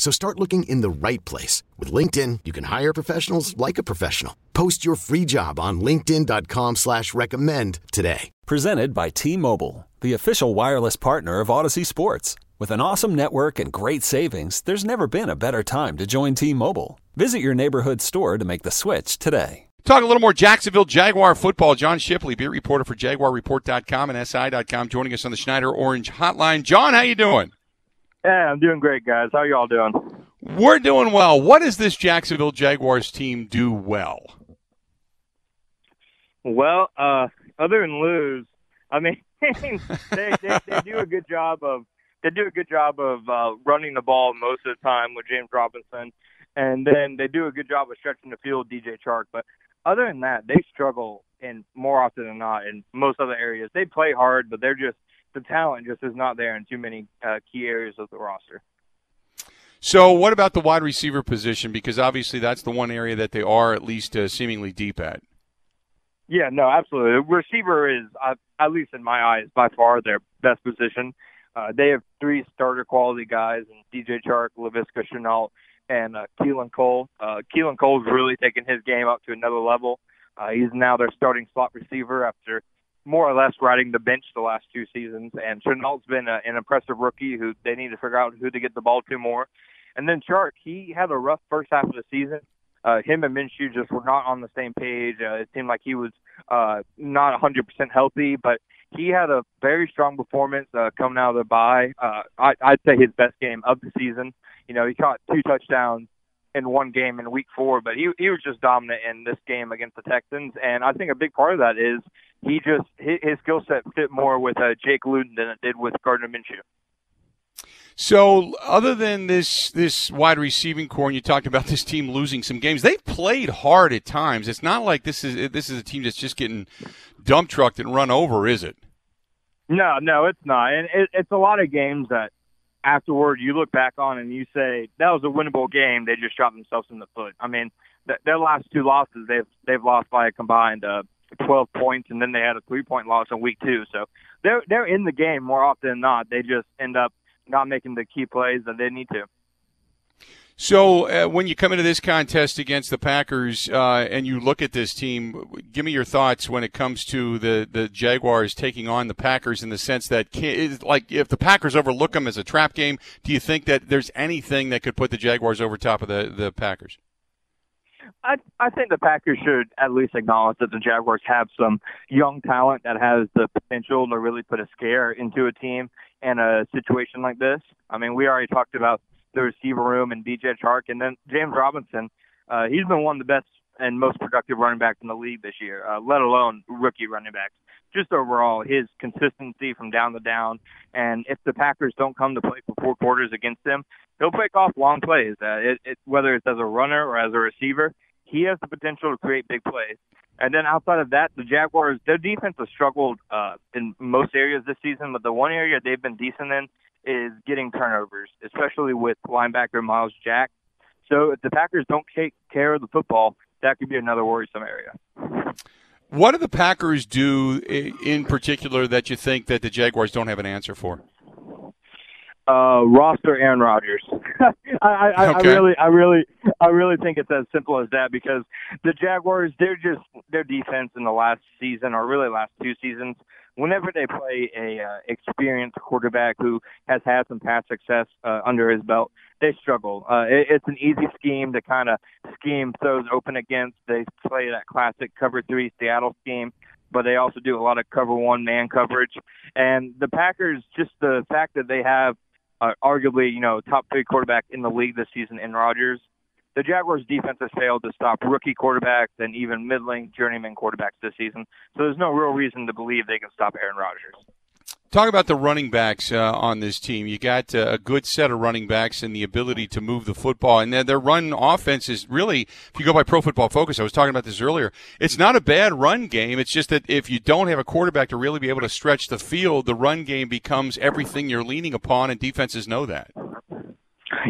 So start looking in the right place. With LinkedIn, you can hire professionals like a professional. Post your free job on linkedin.com slash recommend today. Presented by T-Mobile, the official wireless partner of Audacy Sports. With an awesome network and great savings, there's never been a better time to join T-Mobile. Visit your neighborhood store to make the switch today. Talk a little more Jacksonville Jaguar football. John Shipley, beat reporter for JaguarReport.com and SI.com, joining us on the Schneider Orange Hotline. John, how you doing? Yeah, I'm doing great, guys. How y'all doing? We're doing well. What does this Jacksonville Jaguars team do well? Well, uh, other than lose, I mean, they, they they do a good job of they do a good job of uh, running the ball most of the time with James Robinson, and then they do a good job of stretching the field, DJ Chark. But other than that, they struggle in more often than not in most other areas. They play hard, but they're just the talent just is not there in too many uh, key areas of the roster. So, what about the wide receiver position? Because obviously, that's the one area that they are at least uh, seemingly deep at. Yeah, no, absolutely. Receiver is, uh, at least in my eyes, by far their best position. Uh, they have three starter quality guys, and DJ Chark, Laviska Shenault, and uh, Keelan Cole. Uh, Keelan Cole's really taken his game up to another level. Uh, he's now their starting slot receiver after more or less riding the bench the last two seasons. And Shenault's been a, an impressive rookie who they need to figure out who to get the ball to more. And then Chark, he had a rough first half of the season. Uh, him and Minshew just were not on the same page. Uh, it seemed like he was uh, not 100% healthy, but he had a very strong performance uh, coming out of the bye. Uh, I, I'd say his best game of the season. You know, he caught two touchdowns in one game in week four, but he he was just dominant in this game against the Texans. And I think a big part of that is he just his, his skill set fit more with uh, Jake Luton than it did with Gardner Minshew. So, other than this this wide receiving core, and you talked about this team losing some games, they've played hard at times. It's not like this is this is a team that's just getting dump trucked and run over, is it? No, no, it's not. And it, it's a lot of games that afterward you look back on and you say that was a winnable game. They just shot themselves in the foot. I mean, th- their last two losses, they've they've lost by a combined uh, 12 points, and then they had a three point loss in week two. So they're they're in the game more often than not. They just end up not making the key plays that they need to. So, uh, when you come into this contest against the Packers uh, and you look at this team, give me your thoughts when it comes to the, the Jaguars taking on the Packers in the sense that, like, if the Packers overlook them as a trap game, do you think that there's anything that could put the Jaguars over top of the, the Packers? I I think the Packers should at least acknowledge that the Jaguars have some young talent that has the potential to really put a scare into a team in a situation like this. I mean, we already talked about the receiver room and DJ Chark, and then James Robinson. Uh, he's been one of the best and most productive running backs in the league this year, uh, let alone rookie running backs. Just overall, his consistency from down to down, and if the Packers don't come to play for four quarters against them, he'll break off long plays. Uh, it, it, whether it's as a runner or as a receiver, he has the potential to create big plays. And then outside of that, the Jaguars, their defense has struggled uh, in most areas this season, but the one area they've been decent in is getting turnovers, especially with linebacker Myles Jack. So if the Packers don't take care of the football, that could be another worrisome area. What do the Packers do in particular that you think that the Jaguars don't have an answer for? Uh, roster Aaron Rodgers. I, I, okay. I really, I really, I really think it's as simple as that because the Jaguars, they're just their defense in the last season or really last two seasons whenever they play a uh, experienced quarterback who has had some past success uh, under his belt, they struggle. Uh, it, it's an easy scheme to kind of scheme throws open against. They play that classic cover three Seattle scheme, but they also do a lot of cover one man coverage. And the Packers, just the fact that they have uh, arguably, you know, top three quarterback in the league this season in Rodgers, the Jaguars' defense has failed to stop rookie quarterbacks and even middling journeyman quarterbacks this season. So there's no real reason to believe they can stop Aaron Rodgers. Talk about the running backs uh, on this team. You got uh, a good set of running backs and the ability to move the football, and their run offense is really, if you go by Pro Football Focus, I was talking about this earlier. It's not a bad run game. It's just that if you don't have a quarterback to really be able to stretch the field, the run game becomes everything you're leaning upon, and defenses know that.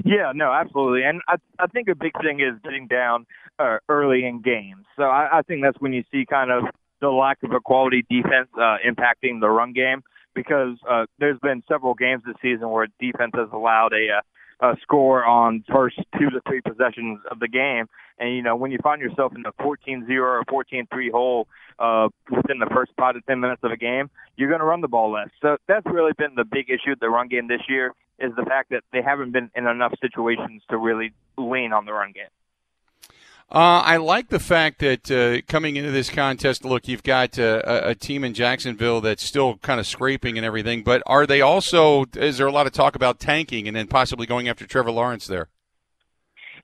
Yeah, no, absolutely, and I I think a big thing is getting down uh, early in games. So I, I think that's when you see kind of the lack of a quality defense uh, impacting the run game because uh, there's been several games this season where defense has allowed a, a, uh, score on first two to three possessions of the game, and you know when you find yourself in a 14-0 or 14-3 hole uh, within the first five to ten minutes of a game, you're going to run the ball less. So that's really been the big issue with the run game this year is the fact that they haven't been in enough situations to really lean on the run game. Uh, I like the fact that uh, coming into this contest, look, you've got uh, a, a, team in Jacksonville that's still kind of scraping and everything, but are they also, is there a lot of talk about tanking and then possibly going after Trevor Lawrence there?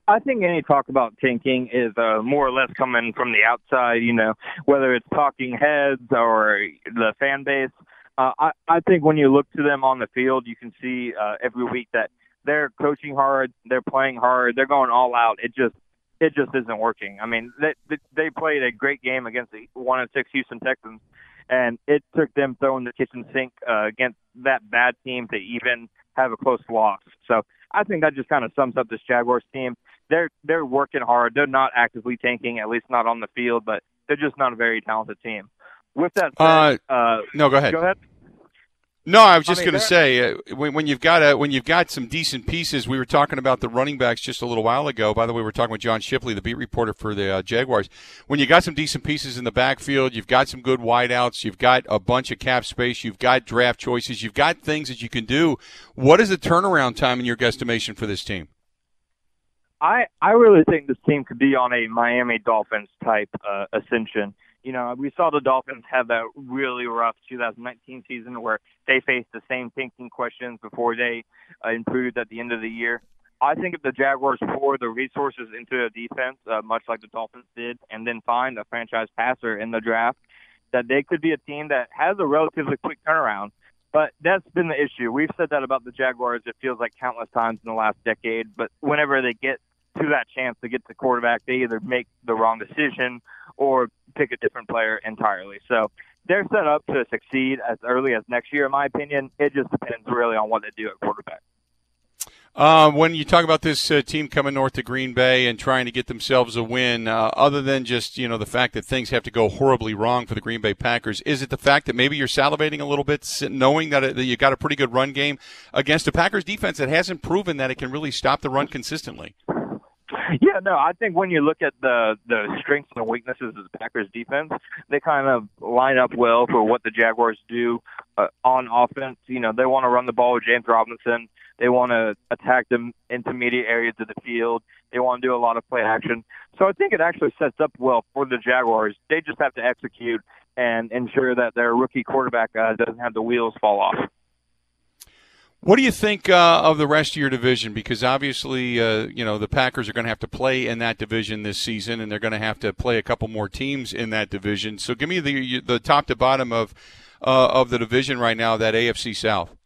I think any talk about tanking is uh, more or less coming from the outside, you know, whether it's talking heads or the fan base. Uh, I, I think when you look to them on the field, you can see uh, every week that they're coaching hard, they're playing hard, they're going all out. It just it just isn't working. I mean, they they played a great game against the one and six Houston Texans, and it took them throwing the kitchen sink uh, against that bad team to even have a close loss. So I think that just kind of sums up this Jaguars team. They're they're working hard. They're not actively tanking, at least not on the field, but they're just not a very talented team. With that said, uh, uh, no, go ahead. Go ahead. No, I was just I mean, going to say uh, when, when, you've got a when you've got some decent pieces. We were talking about the running backs just a little while ago. By the way, we are talking with John Shipley, the beat reporter for the uh, Jaguars. When you got some decent pieces in the backfield, you've got some good wideouts, you've got a bunch of cap space, you've got draft choices, you've got things that you can do. What is the turnaround time in your guesstimation for this team? I I really think this team could be on a Miami Dolphins type uh, ascension you know, we saw the Dolphins have that really rough 2019 season where they faced the same thinking questions before they uh, improved at the end of the year. I think if the Jaguars pour the resources into a defense, uh, much like the Dolphins did, and then find a franchise passer in the draft, that they could be a team that has a relatively quick turnaround. But that's been the issue. We've said that about the Jaguars. It feels like countless times in the last decade. But whenever they get to that chance to get to quarterback, they either make the wrong decision or pick a different player entirely. So they're set up to succeed as early as next year, in my opinion. It just depends really on what they do at quarterback. Uh, when you talk about this uh, team coming north to Green Bay and trying to get themselves a win, uh, other than just you know the fact that things have to go horribly wrong for the Green Bay Packers, is it the fact that maybe you're salivating a little bit, knowing that, it, that you got a pretty good run game against a Packers defense that hasn't proven that it can really stop the run consistently? Yeah, no, I think when you look at the the strengths and weaknesses of the Packers defense, they kind of line up well for what the Jaguars do uh, on offense. You know, they want to run the ball with James Robinson. They want to attack the intermediate areas of the field. They want to do a lot of play action. So I think it actually sets up well for the Jaguars. They just have to execute and ensure that their rookie quarterback uh, doesn't have the wheels fall off. What do you think uh, of the rest of your division? Because obviously, uh, you know the Packers are going to have to play in that division this season, and they're going to have to play a couple more teams in that division. So, give me the the top to bottom of uh, of the division right now, that AFC South.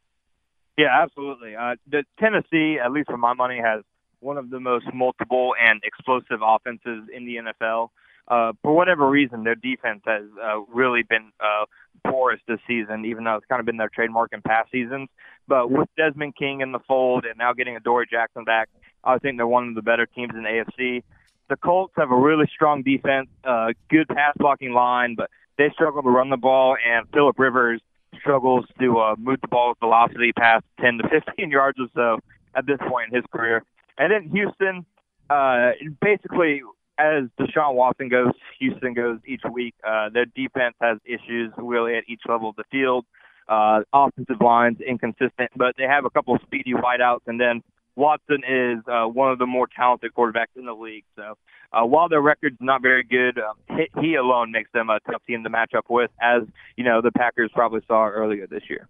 Yeah, absolutely. Uh, the Tennessee, at least for my money, has one of the most multiple and explosive offenses in the NFL. Uh, for whatever reason, their defense has uh, really been uh, porous this season, even though it's kind of been their trademark in past seasons. But with Desmond King in the fold and now getting Adoree Jackson back, I think they're one of the better teams in the AFC. The Colts have a really strong defense, uh, good pass blocking line, but they struggle to run the ball, and Philip Rivers struggles to uh, move the ball with velocity past 10 to 15 yards or so at this point in his career. And then Houston, uh, basically as Deshaun Watson goes, Houston goes each week. Uh, their defense has issues really at each level of the field. Uh, offensive lines inconsistent, but they have a couple of speedy wideouts, and then Watson is uh, one of the more talented quarterbacks in the league. So uh, while their record's not very good, um, he, he alone makes them a tough team to match up with, as you know the Packers probably saw earlier this year.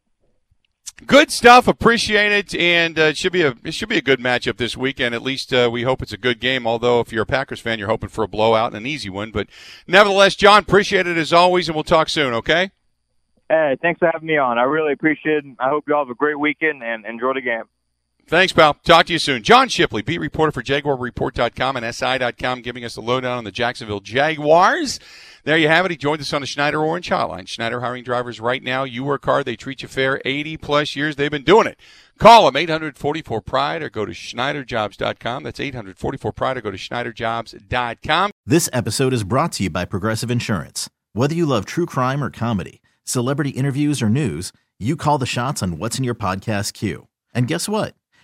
Good stuff. Appreciate it, and uh, it should be a it should be a good matchup this weekend. At least uh, we hope it's a good game. Although if you're a Packers fan, you're hoping for a blowout and an easy one. But nevertheless, John, appreciate it as always, and we'll talk soon. Okay. Hey, thanks for having me on. I really appreciate it. I hope you all have a great weekend and enjoy the game. Thanks, pal. Talk to you soon. John Shipley, beat reporter for JaguarReport.com and SI.com, giving us the lowdown on the Jacksonville Jaguars. There you have it. He joined us on the Schneider Orange Hotline. Schneider hiring drivers right now. You work hard, they treat you fair. 80 plus years they've been doing it. Call them 844 Pride or go to SchneiderJobs.com. That's 844 Pride or go to SchneiderJobs.com. This episode is brought to you by Progressive Insurance. Whether you love true crime or comedy, celebrity interviews or news, you call the shots on what's in your podcast queue. And guess what?